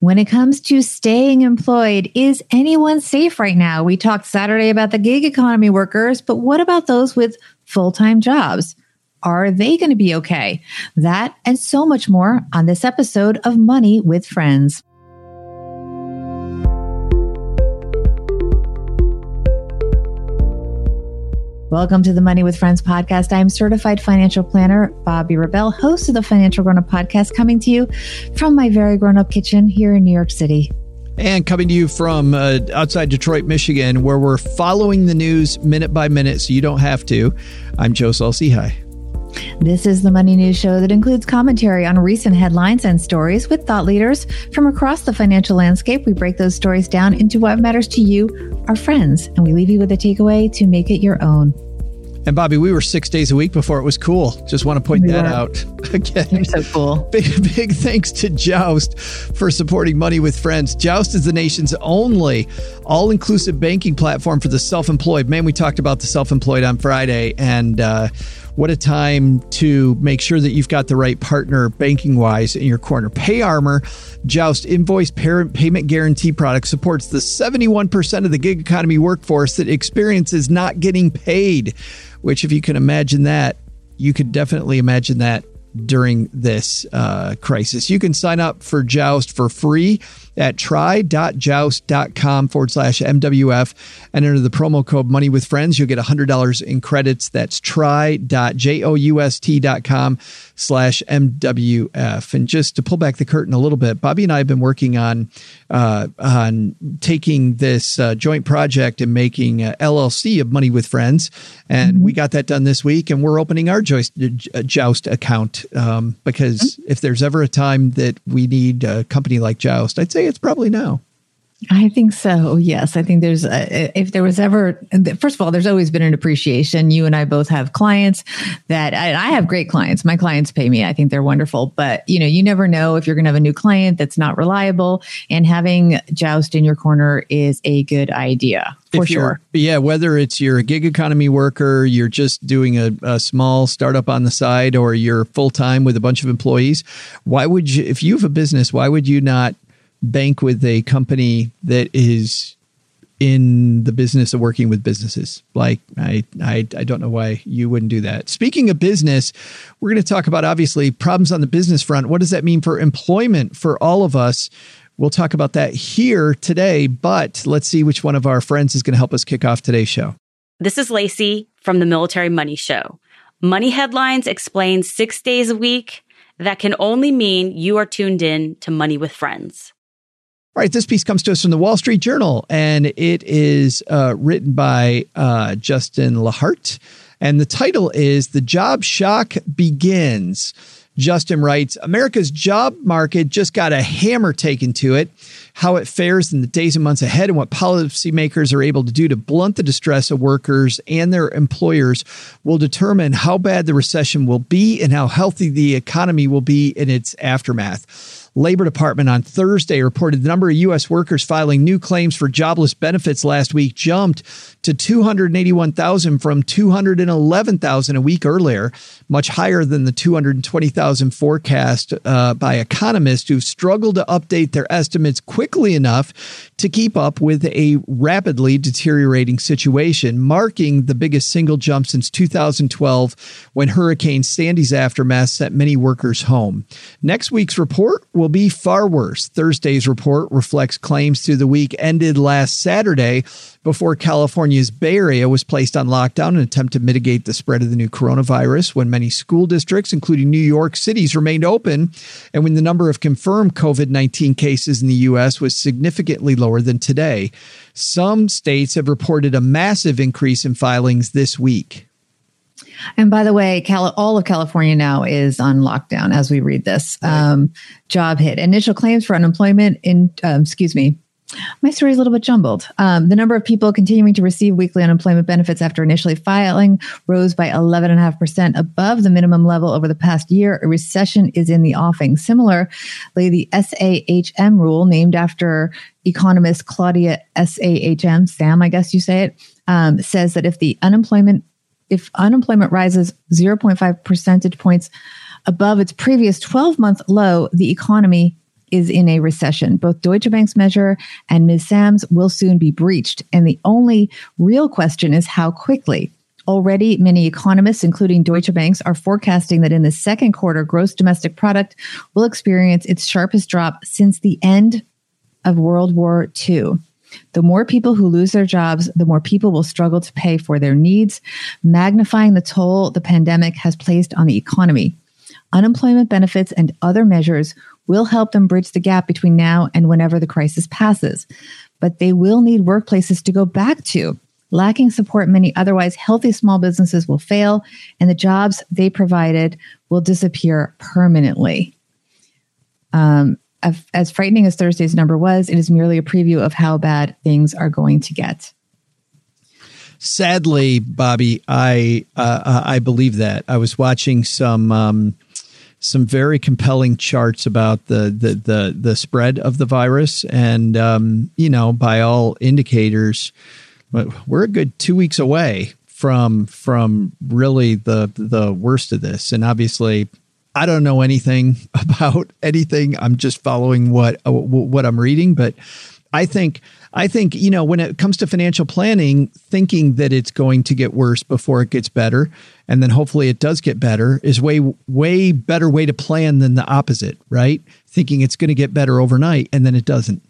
When it comes to staying employed, is anyone safe right now? We talked Saturday about the gig economy workers, but what about those with full time jobs? Are they going to be okay? That and so much more on this episode of Money with Friends. Welcome to the Money with Friends podcast. I'm certified financial planner Bobbi Rebell, host of the Financial Grown Up podcast, coming to you from my very grown up kitchen here in New York City. And coming to you from uh, outside Detroit, Michigan, where we're following the news minute by minute so you don't have to. I'm Joe Saul-Sehy. This is the Money News Show that includes commentary on recent headlines and stories with thought leaders from across the financial landscape. We break those stories down into what matters to you, our friends, and we leave you with a takeaway to make it your own. And Bobbi, we were six days a week before it was cool. Just want to point we that were. out again. You're so cool. Big, big thanks to Joust for supporting Money with Friends. Joust is the nation's only all inclusive banking platform for the self employed. Man, we talked about the self employed on Friday, and uh, what a time to make sure that you've got the right partner banking wise in your corner. PayArmor, Joust Invoice Parent Payment Guarantee product supports the 71% of the gig economy workforce that experiences not getting paid, which, if you can imagine that, you could definitely imagine that during this uh, crisis. You can sign up for Joust for free at try.joust.com forward slash MWF and enter the promo code Money with Friends. You'll get $100 in credits. That's try.joust.com slash MWF. And just to pull back the curtain a little bit, Bobbi and I have been working on uh, on taking this uh, joint project and making LLC of Money with Friends. And we got that done this week. And we're opening our Joust, uh, Joust account um, because mm-hmm. if there's ever a time that we need a company like Joust, I'd say it's probably now. I think so. Yes, I think there's a, if there was ever first of all, there's always been an appreciation. You and I both have clients that I, I have great clients. My clients pay me. I think they're wonderful. But you know, you never know if you're going to have a new client that's not reliable, and having Joust in your corner is a good idea for sure. Yeah, whether it's you're a gig economy worker, you're just doing a, a small startup on the side, or you're full time with a bunch of employees, why would you? If you have a business, why would you not? Bank with a company that is in the business of working with businesses. Like I, I, I don't know why you wouldn't do that. Speaking of business, we're going to talk about obviously problems on the business front. What does that mean for employment for all of us? We'll talk about that here today, but let's see which one of our friends is going to help us kick off today's show. This is Lacey from the Military Money Show. Money headlines explain six days a week. That can only mean you are tuned in to Money with Friends. All right, this piece comes to us from the Wall Street Journal, and it is uh, written by uh, Justin Lahart. And the title is The Job Shock Begins. Justin writes America's job market just got a hammer taken to it. How it fares in the days and months ahead, and what policymakers are able to do to blunt the distress of workers and their employers will determine how bad the recession will be and how healthy the economy will be in its aftermath. Labor Department on Thursday reported the number of U.S. workers filing new claims for jobless benefits last week jumped to 281,000 from 211,000 a week earlier, much higher than the 220,000 forecast uh, by economists who've struggled to update their estimates quickly enough to keep up with a rapidly deteriorating situation, marking the biggest single jump since 2012 when Hurricane Sandy's aftermath sent many workers home. Next week's report will be far worse. Thursday's report reflects claims through the week ended last Saturday before California's Bay Area was placed on lockdown in an attempt to mitigate the spread of the new coronavirus, when many school districts, including New York City's, remained open, and when the number of confirmed COVID 19 cases in the U.S. was significantly lower than today. Some states have reported a massive increase in filings this week. And by the way, Cal- all of California now is on lockdown as we read this. Right. Um, job hit. Initial claims for unemployment in, um, excuse me, my story is a little bit jumbled. Um, the number of people continuing to receive weekly unemployment benefits after initially filing rose by 11.5% above the minimum level over the past year. A recession is in the offing. Similarly, the SAHM rule, named after economist Claudia SAHM, Sam, I guess you say it, um, says that if the unemployment if unemployment rises 0.5 percentage points above its previous 12 month low, the economy is in a recession. Both Deutsche Bank's measure and Ms. Sahm's will soon be breached. And the only real question is how quickly. Already, many economists, including Deutsche Bank's, are forecasting that in the second quarter, gross domestic product will experience its sharpest drop since the end of World War II. The more people who lose their jobs, the more people will struggle to pay for their needs, magnifying the toll the pandemic has placed on the economy. Unemployment benefits and other measures will help them bridge the gap between now and whenever the crisis passes. But they will need workplaces to go back to. Lacking support, many otherwise healthy small businesses will fail, and the jobs they provided will disappear permanently. Um, as frightening as Thursday's number was, it is merely a preview of how bad things are going to get. Sadly, Bobbi, I uh, uh I believe that. I was watching some um, some very compelling charts about the the the, the spread of the virus, and um, you know, by all indicators, we're a good two weeks away from from really the the worst of this, and obviously. I don't know anything about anything. I'm just following what what I'm reading, but I think I think, you know, when it comes to financial planning, thinking that it's going to get worse before it gets better, and then hopefully it does get better is way, way better way to plan than the opposite, right? Thinking it's going to get better overnight and then it doesn't.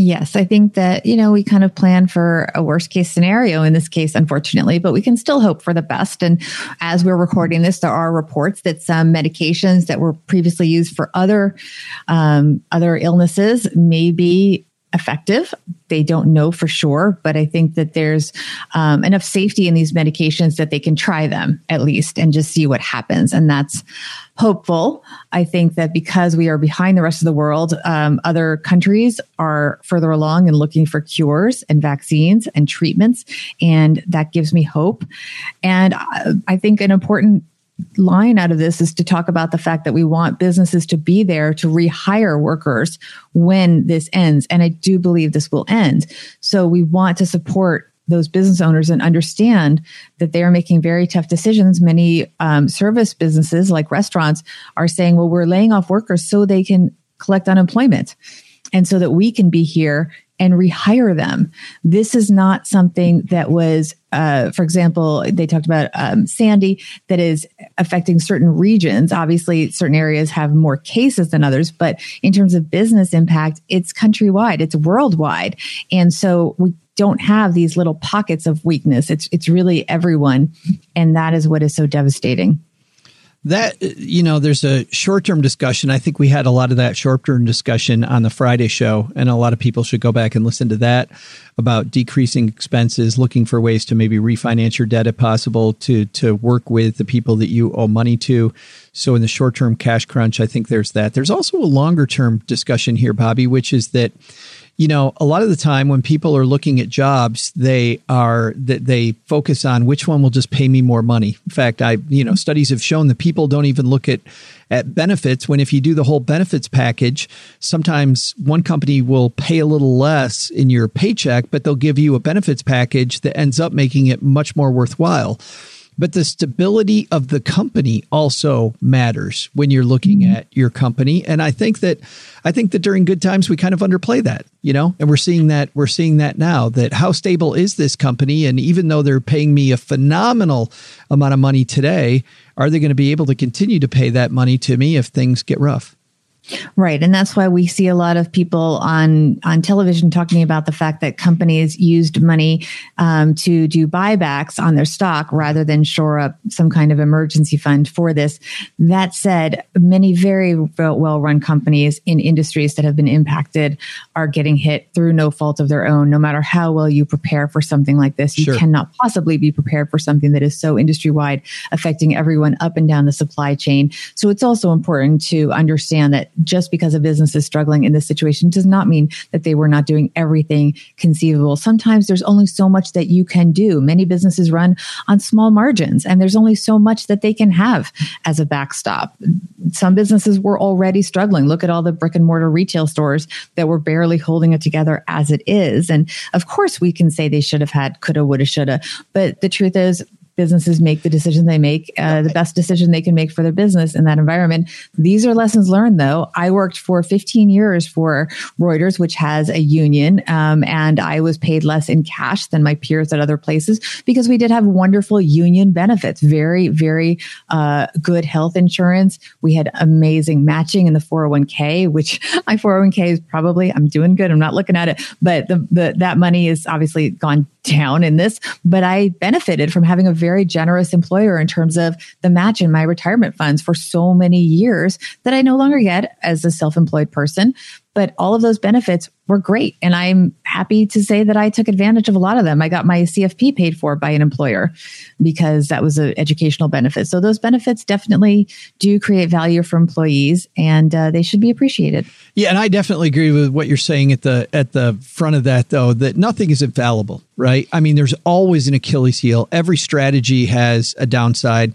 Yes, I think that, you know, we kind of plan for a worst case scenario in this case, unfortunately, but we can still hope for the best. And as we're recording this, there are reports that some medications that were previously used for other, um, other illnesses may be effective. They don't know for sure, but I think that there's um, enough safety in these medications that they can try them at least and just see what happens. And that's hopeful. I think that because we are behind the rest of the world, um, other countries are further along and looking for cures and vaccines and treatments. And that gives me hope. And I, I think an important line out of this is to talk about the fact that we want businesses to be there to rehire workers when this ends. And I do believe this will end. So we want to support those business owners and understand that they are making very tough decisions. Many um, service businesses, like restaurants, are saying, well, we're laying off workers so they can collect unemployment and so that we can be here and rehire them. This is not something that was, uh, for example, they talked about um, Sandy that is affecting certain regions. Obviously, certain areas have more cases than others, but in terms of business impact, it's countrywide, it's worldwide. And so we don't have these little pockets of weakness. It's, it's really everyone. And that is what is so devastating that uh, you know there's a short-term discussion. I think we had a lot of that short-term discussion on the friday show and a lot of people should go back and listen to that about decreasing expenses looking for ways to maybe refinance your debt if possible to to work with the people that you owe money to. So in the short-term cash crunch i think there's that. There's also a longer-term discussion here bobby which is that you know, a lot of the time when people are looking at jobs, they are that they focus on which one will just pay me more money. In fact, I you know studies have shown that people don't even look at at benefits when if you do the whole benefits package, sometimes one company will pay a little less in your paycheck, but they'll give you a benefits package that ends up making it much more worthwhile but the stability of the company also matters when you're looking mm-hmm. at your company. And i think that i think that during good times we kind of underplay that you know? And we're seeing that we're seeing that now that how stable is this company? And even though they're paying me a phenomenal amount of money today are they going to be able to continue to pay that money to me if things get rough Right. And that's why we see a lot of people on, on television talking about the fact that companies used money um, to do buybacks on their stock rather than shore up some kind of emergency fund for this. That said, many very well run companies in industries that have been impacted are getting hit through no fault of their own. No matter how well you prepare for something like this, you sure. cannot possibly be prepared for something that is so industry wide, affecting everyone up and down the supply chain. So it's also important to understand that just because a business is struggling in this situation does not mean that they were not doing everything conceivable. Sometimes there's only so much that you can do. Many businesses run on small margins and there's only so much that they can have as a backstop. Some businesses were already struggling. Look at all the brick and mortar retail stores that were barely holding it together as it is. And of course we can say they should have had coulda, woulda, shoulda. But the truth is businesses make the decision they make, uh, the best decision they can make for their business in that environment. These are lessons learned, though. I worked for 15 years for Reuters, which has a union, um, and I was paid less in cash than my peers at other places because we did have wonderful union benefits, very, very uh, good health insurance. We had amazing matching in the 401k, which my 401k is probably, I'm doing good. I'm not looking at it, but the, the that money is obviously gone down in this, but I benefited from having a very generous employer in terms of the match in my retirement funds for so many years that I no longer get as a self employed person. But all of those benefits were great. And I'm happy to say that I took advantage of a lot of them. I got my CFP paid for by an employer because that was an educational benefit. So those benefits definitely do create value for employees and uh, they should be appreciated. Yeah. And I definitely agree with what you're saying at the, at the front of that though, that nothing is infallible, right? I mean, there's always an Achilles heel. Every strategy has a downside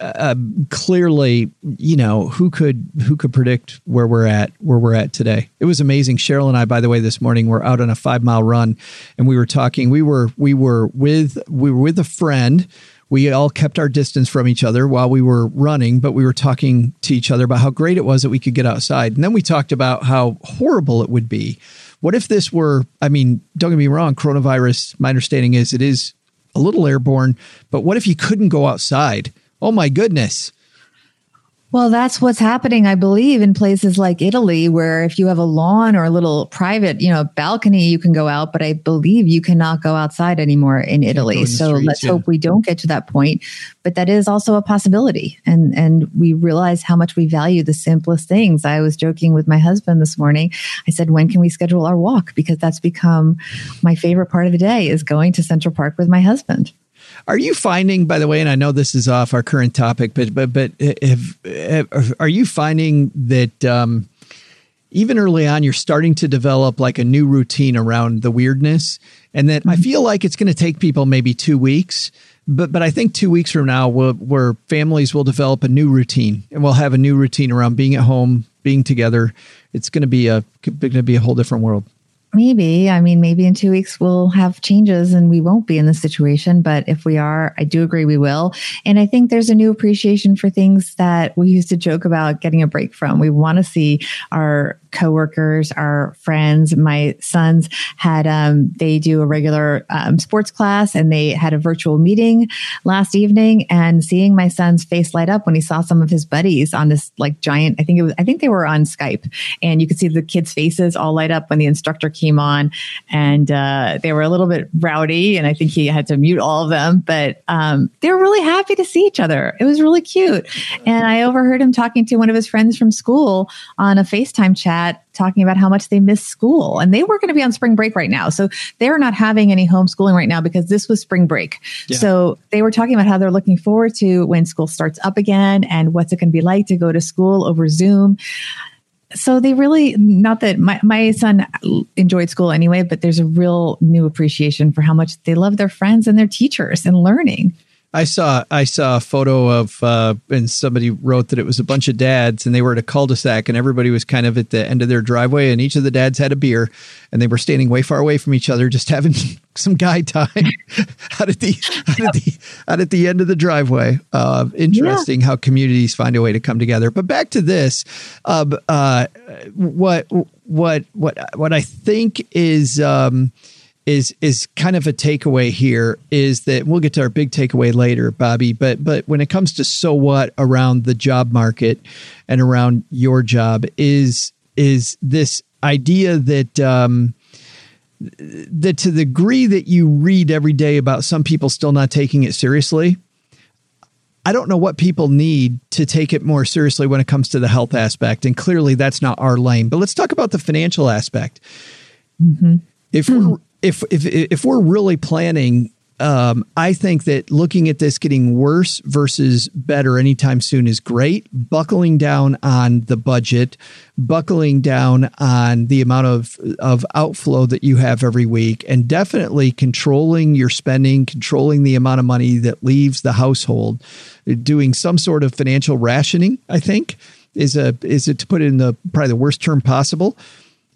uh, clearly, you know, who could who could predict where we're at where we're at today? It was amazing. Cheryl and I, by the way, this morning were out on a five mile run, and we were talking. We were we were with we were with a friend. We all kept our distance from each other while we were running, but we were talking to each other about how great it was that we could get outside. And then we talked about how horrible it would be. What if this were? I mean, don't get me wrong. Coronavirus. My understanding is it is a little airborne, but what if you couldn't go outside? Oh my goodness. Well, that's what's happening, I believe, in places like Italy, where if you have a lawn or a little private, you know, balcony, you can go out. But I believe you cannot go outside anymore in Italy. In so streets, let's yeah. hope we don't get to that point. But that is also a possibility, and and we realize how much we value the simplest things. I was joking with my husband this morning. I said, "When can we schedule our walk?" Because that's become my favorite part of the day is going to Central Park with my husband. Are you finding, by the way, and I know this is off our current topic, but but but if, if, are you finding that um, even early on you're starting to develop like a new routine around the weirdness, and that mm-hmm. I feel like it's going to take people maybe two weeks. But but I think two weeks from now, we'll, where families will develop a new routine, and we'll have a new routine around being at home, being together. It's going to be a going to be a whole different world. Maybe. I mean, maybe in two weeks we'll have changes and we won't be in this situation. But if we are, I do agree we will. And I think there's a new appreciation for things that we used to joke about getting a break from. We want to see our coworkers, our friends. My sons had, um, they do a regular um, sports class and they had a virtual meeting last evening and seeing my son's face light up when he saw some of his buddies on this like giant, I think it was, I think they were on Skype and you could see the kids' faces all light up when the instructor came on and, uh, they were a little bit rowdy and I think he had to mute all of them, but, um, they were really happy to see each other. It was really cute. And I overheard him talking to one of his friends from school on a FaceTime chat talking about how much they miss school and they were going to be on spring break right now. So they're not having any homeschooling right now because this was spring break. Yeah. So they were talking about how they're looking forward to when school starts up again and what's it going to be like to go to school over Zoom so they really not that my, my son enjoyed school anyway but there's a real new appreciation for how much they love their friends and their teachers and learning I saw I saw a photo of uh, and somebody wrote that it was a bunch of dads and they were at a cul-de-sac and everybody was kind of at the end of their driveway and each of the dads had a beer and they were standing way far away from each other just having some guy time out at the out at the out at the end of the driveway. Uh, interesting yeah. how communities find a way to come together. But back to this, uh, uh, what what what what I think is. Um, is is kind of a takeaway here is that we'll get to our big takeaway later, Bobbi But but when it comes to so what around the job market and around your job is is this idea that um, that to the degree that you read every day about some people still not taking it seriously. I don't know what people need to take it more seriously when it comes to the health aspect. And clearly that's not our lane. But let's talk about the financial aspect. Mm-hmm. If we're if if if we're really planning um, I think that looking at this getting worse versus better anytime soon is great. Buckling down on the budget, buckling down on the amount of, of outflow that you have every week, and definitely controlling your spending, controlling the amount of money that leaves the household, doing some sort of financial rationing, I think, is a is it to put it in the probably the worst term possible,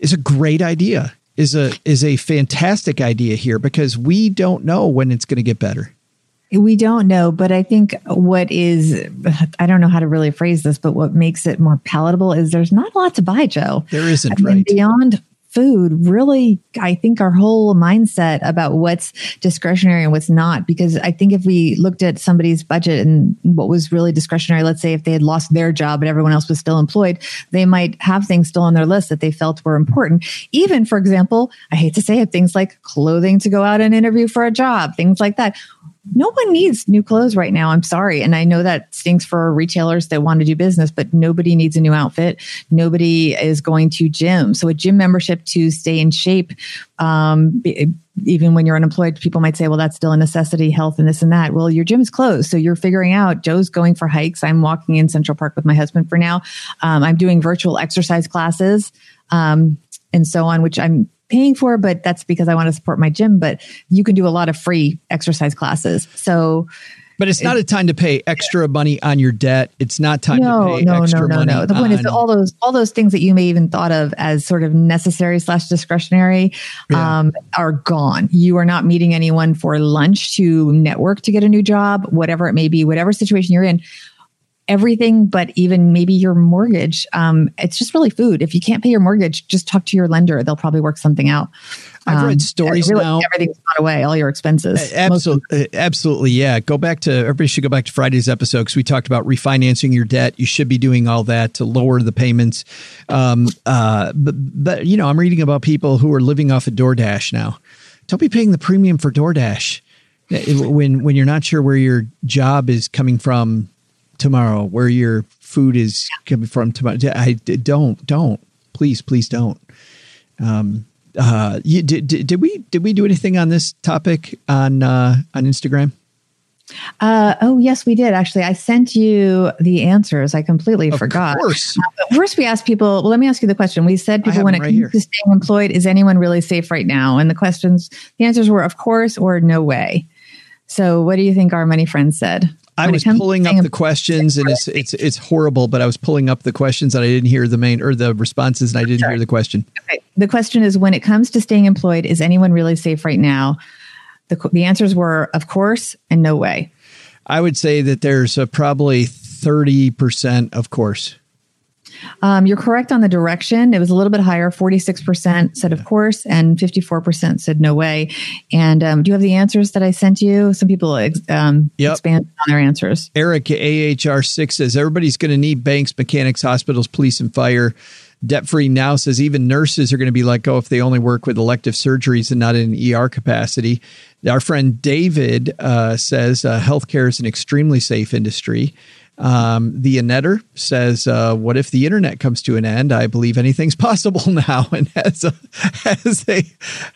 is a great idea is a is a fantastic idea here because we don't know when it's going to get better. We don't know, but I think what is, I don't know how to really phrase this, but what makes it more palatable is there's not a lot to buy, Joe. There isn't, I mean, right? Beyond food, really, I think our whole mindset about what's discretionary and what's not, because I think if we looked at somebody's budget and what was really discretionary, let's say if they had lost their job but everyone else was still employed, they might have things still on their list that they felt were important. Even, for example, I hate to say it, things like clothing to go out and interview for a job, things like that no one needs new clothes right now. I'm sorry. And I know that stinks for retailers that want to do business, but nobody needs a new outfit. Nobody is going to gym. So a gym membership to stay in shape, um, even when you're unemployed, people might say, well, that's still a necessity, health and this and that. Well, your gym is closed. So you're figuring out Joe's going for hikes. I'm walking in Central Park with my husband for now. Um, I'm doing virtual exercise classes. Um, and so on, which I'm paying for, but that's because I want to support my gym. But you can do a lot of free exercise classes. So, but it's not a time to pay extra money on your debt. It's not time no, to pay no, extra no, no, money. no. The point is that all those all those things that you may even thought of as sort of necessary slash discretionary Yeah. um, are gone. You are not meeting anyone for lunch to network to get a new job, whatever it may be, whatever situation you're in. Everything, but even maybe your mortgage. Um, it's just really food. If you can't pay your mortgage, just talk to your lender. They'll probably work something out. I've Um, read stories really, now. Everything's gone away. All your expenses. Most- Absolutely, absolutely, yeah. Go back to everybody should go back to Friday's episode because we talked about refinancing your debt. You should be doing all that to lower the payments. Um, uh, but, but you know, I'm reading about people who are living off of DoorDash now. Don't be paying the premium for DoorDash when when you're not sure where your job is coming from tomorrow, where your food is coming from tomorrow. I don't, don't, please, please don't. Um, uh, you, did, did, did we did we do anything on this topic on uh, on Instagram? Uh, oh, yes, we did. Actually, I sent you the answers. I completely forgot. Of course. But First, we asked people, well, let me ask you the question. We said people, when it them right comes here. to staying employed, is anyone really safe right now? And the questions, the answers were, of course, or no way. So, what do you think our money friends said? I was pulling up the questions, and it's it's it's horrible. But I was pulling up the questions, and I didn't hear the main or the responses, and I didn't hear the question. Okay. The question is when it comes to staying employed, is anyone really safe right now? The, the answers were, of course, and no way. I would say that there's probably thirty percent, of course. Um, you're correct on the direction. It was a little bit higher. 46% said, of course, and 54% said, no way. And um, do you have the answers that I sent you? Some people ex- um, Yep. expand on their answers. Eric AHR6 says everybody's going to need banks, mechanics, hospitals, police, and fire. Debt free now says even nurses are going to be let go if they only work with elective surgeries and not in ER capacity. Our friend David uh, says uh, healthcare is an extremely safe industry. Um, the Anetter says, uh, "What if the internet comes to an end? I believe anything's possible now." And has a has a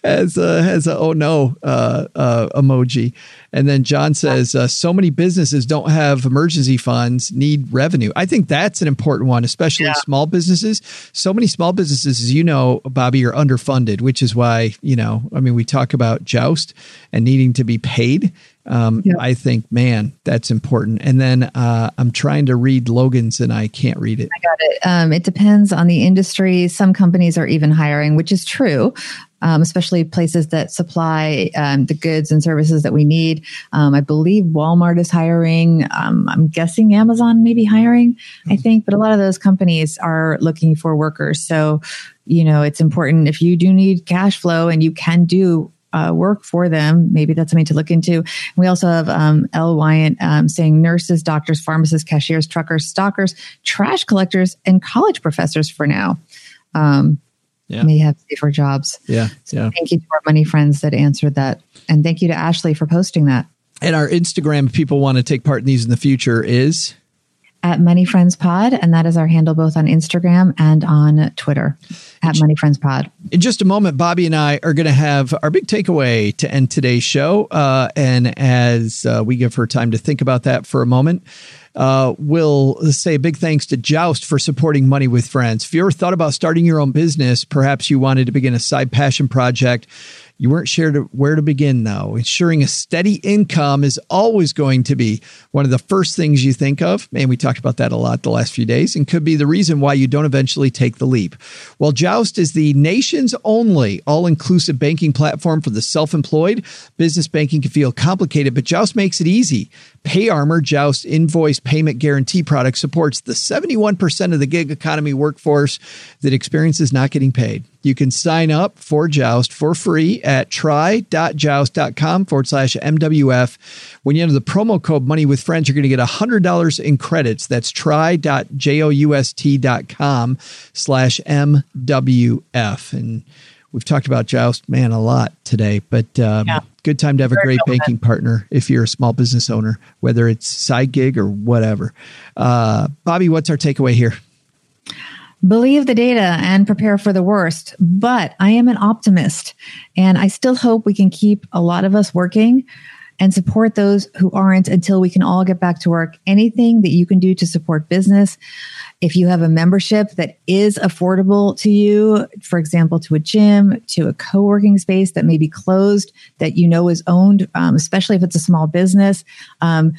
has a has a oh no uh, uh, emoji. And then John says, uh, "So many businesses don't have emergency funds, need revenue." I think that's an important one, especially small businesses. So many small businesses, as you know, Bobbi, are underfunded, which is why you know. I mean, we talk about Joust and needing to be paid. Um. I think, man, that's important. And then uh, I'm trying to read Logan's and I can't read it. Got it. Um, it depends on the industry. Some companies are even hiring, which is true. Um, especially places that supply um, the goods and services that we need. Um, I believe Walmart is hiring. Um, I'm guessing Amazon may be hiring, I think, but a lot of those companies are looking for workers. So, you know, it's important if you do need cash flow and you can do uh, work for them. Maybe that's something to look into. We also have um, L. Wyant um, saying nurses, doctors, pharmacists, cashiers, truckers, stockers, trash collectors, and college professors for now um, Yeah. may have safer jobs. Yeah. So Yeah. thank you to our money friends that answered that. And thank you to Ashley for posting that And our Instagram, if people want to take part in these in the future, is at Money Friends Pod. And that is our handle both on Instagram and on Twitter at Money Friends Pod. in just a moment, Bobbi and I are going to have our big takeaway to end today's show. Uh, and as uh, we give her time to think about that for a moment, uh, we'll say a big thanks to Joust for supporting Money with Friends. If you ever thought about starting your own business, perhaps you wanted to begin a side passion project, You weren't sure to, where to begin, though. Ensuring a steady income is always going to be one of the first things you think of. And we talked about that a lot the last few days and could be the reason why you don't eventually take the leap. Well, Joust is the nation's only all inclusive banking platform for the self employed. Business banking can feel complicated, but Joust makes it easy. PayArmor, Joust invoice payment guarantee product, supports the 71% of the gig economy workforce that experiences not getting paid. You can sign up for Joust for free at try.joust.com forward slash MWF. When you enter the promo code Money with Friends, you're going to get $100 in credits. That's try.joust.com slash MWF. And we've talked about Joust, man, a lot today, but um, yeah. Good time to have a great banking partner if you're a small business owner, whether it's side gig or whatever. Uh, Bobbi, what's our takeaway here? believe the data and prepare for the worst. But I am an optimist and I still hope we can keep a lot of us working and support those who aren't until we can all get back to work. Anything that you can do to support business. If you have a membership that is affordable to you, for example, to a gym, to a co working space that may be closed, that you know is owned, um, especially if it's a small business, um,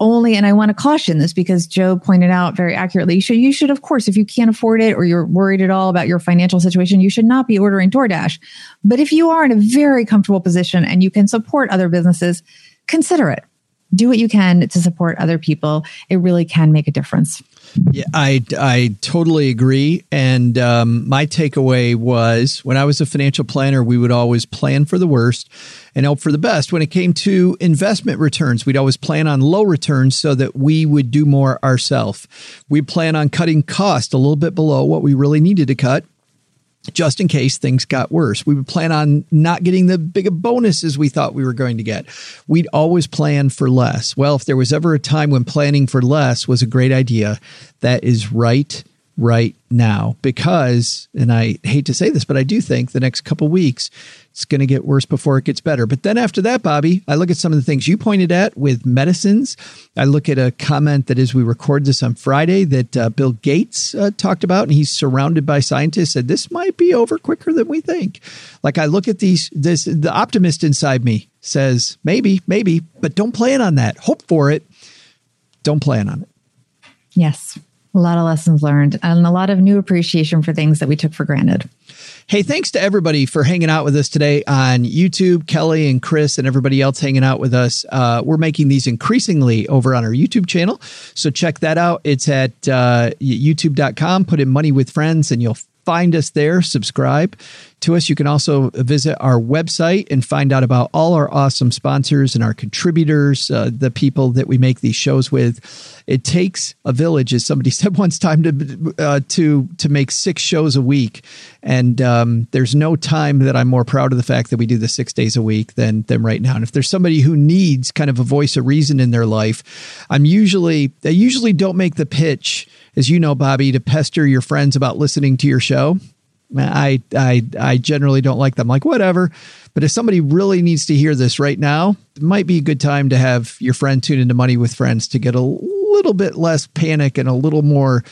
only, and I want to caution this because Joe pointed out very accurately, you should, you should, of course, if you can't afford it or you're worried at all about your financial situation, you should not be ordering DoorDash. But if you are in a very comfortable position and you can support other businesses, consider it. Do what you can to support other people. It really can make a difference. Yeah, I, I totally agree. And um, my takeaway was when I was a financial planner, we would always plan for the worst and hope for the best. When it came to investment returns, we'd always plan on low returns so that we would do more ourselves. We plan on cutting cost a little bit below what we really needed to cut just in case things got worse. We would plan on not getting the big bonuses we thought we were going to get. We'd always plan for less. Well, if there was ever a time when planning for less was a great idea, that is right right now because and I hate to say this but I do think the next couple weeks it's going to get worse before it gets better. But then after that, Bobbi, I look at some of the things you pointed at with medicines. I look at a comment that as we record this on Friday that uh, Bill Gates uh, talked about, and he's surrounded by scientists, said this might be over quicker than we think. Like I look at these, this the optimist inside me says maybe, maybe, but don't plan on that. Hope for it. Don't plan on it. Yes. A lot of lessons learned and a lot of new appreciation for things that we took for granted. Hey, thanks to everybody for hanging out with us today on YouTube. Kelly and Chris and everybody else hanging out with us. Uh, we're making these increasingly over on our YouTube channel. So check that out. It's at uh, youtube.com. Put in Money with Friends and you'll find us there. Subscribe to us. You can also visit our website and find out about all our awesome sponsors and our contributors, uh, the people that we make these shows with. It takes a village, as somebody said once time, to uh, to to make six shows a week, and um, there's no time that I'm more proud of the fact that we do the six days a week than than right now. And if there's somebody who needs kind of a voice of reason in their life, I'm usually I usually don't make the pitch, as you know, Bobbi, to pester your friends about listening to your show. I I I generally don't like them. Like whatever. But if somebody really needs to hear this right now, it might be a good time to have your friend tune into Money with Friends to get a little bit less panic and a little more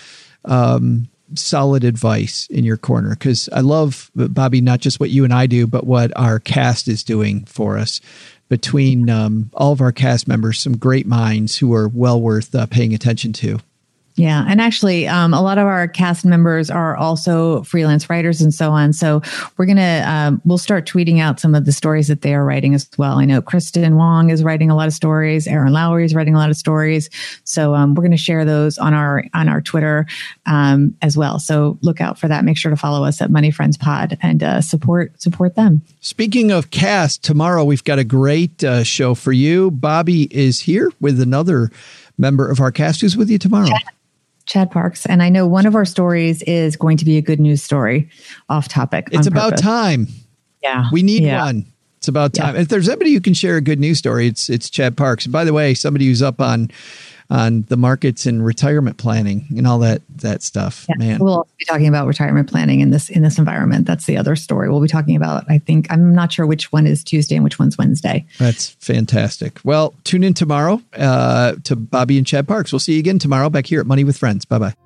um, solid advice in your corner. Because I love Bobbi, not just what you and I do, but what our cast is doing for us. Between um, all of our cast members, some great minds who are well worth uh, paying attention to. Yeah. And actually, um, a lot of our cast members are also freelance writers and so on. So we're going to, um, we'll start tweeting out some of the stories that they are writing as well. I know Kristin Wong is writing a lot of stories. Erin Lowry is writing a lot of stories. So um, we're going to share those on our, on our Twitter um, as well. So look out for that. Make sure to follow us at Money Friends Pod and uh, support, support them. Speaking of cast, tomorrow we've got a great uh, show for you. Bobbi is here with another member of our cast who's with you tomorrow. Chad Parks. And I know one of our stories is going to be a good news story off topic. It's about purpose. time. Yeah. We need yeah. one. It's about time. Yeah. If there's anybody who can share a good news story, it's it's Chad Parks. And by the way, somebody who's up on on the markets and retirement planning and all that that stuff. Yeah. Man, we'll be talking about retirement planning in this in this environment. That's the other story we'll be talking about. I think I'm not sure which one is Tuesday and which one's Wednesday. That's fantastic. Well, tune in tomorrow uh, to Bobbi and Chad Parks. We'll see you again tomorrow back here at Money with Friends. Bye bye.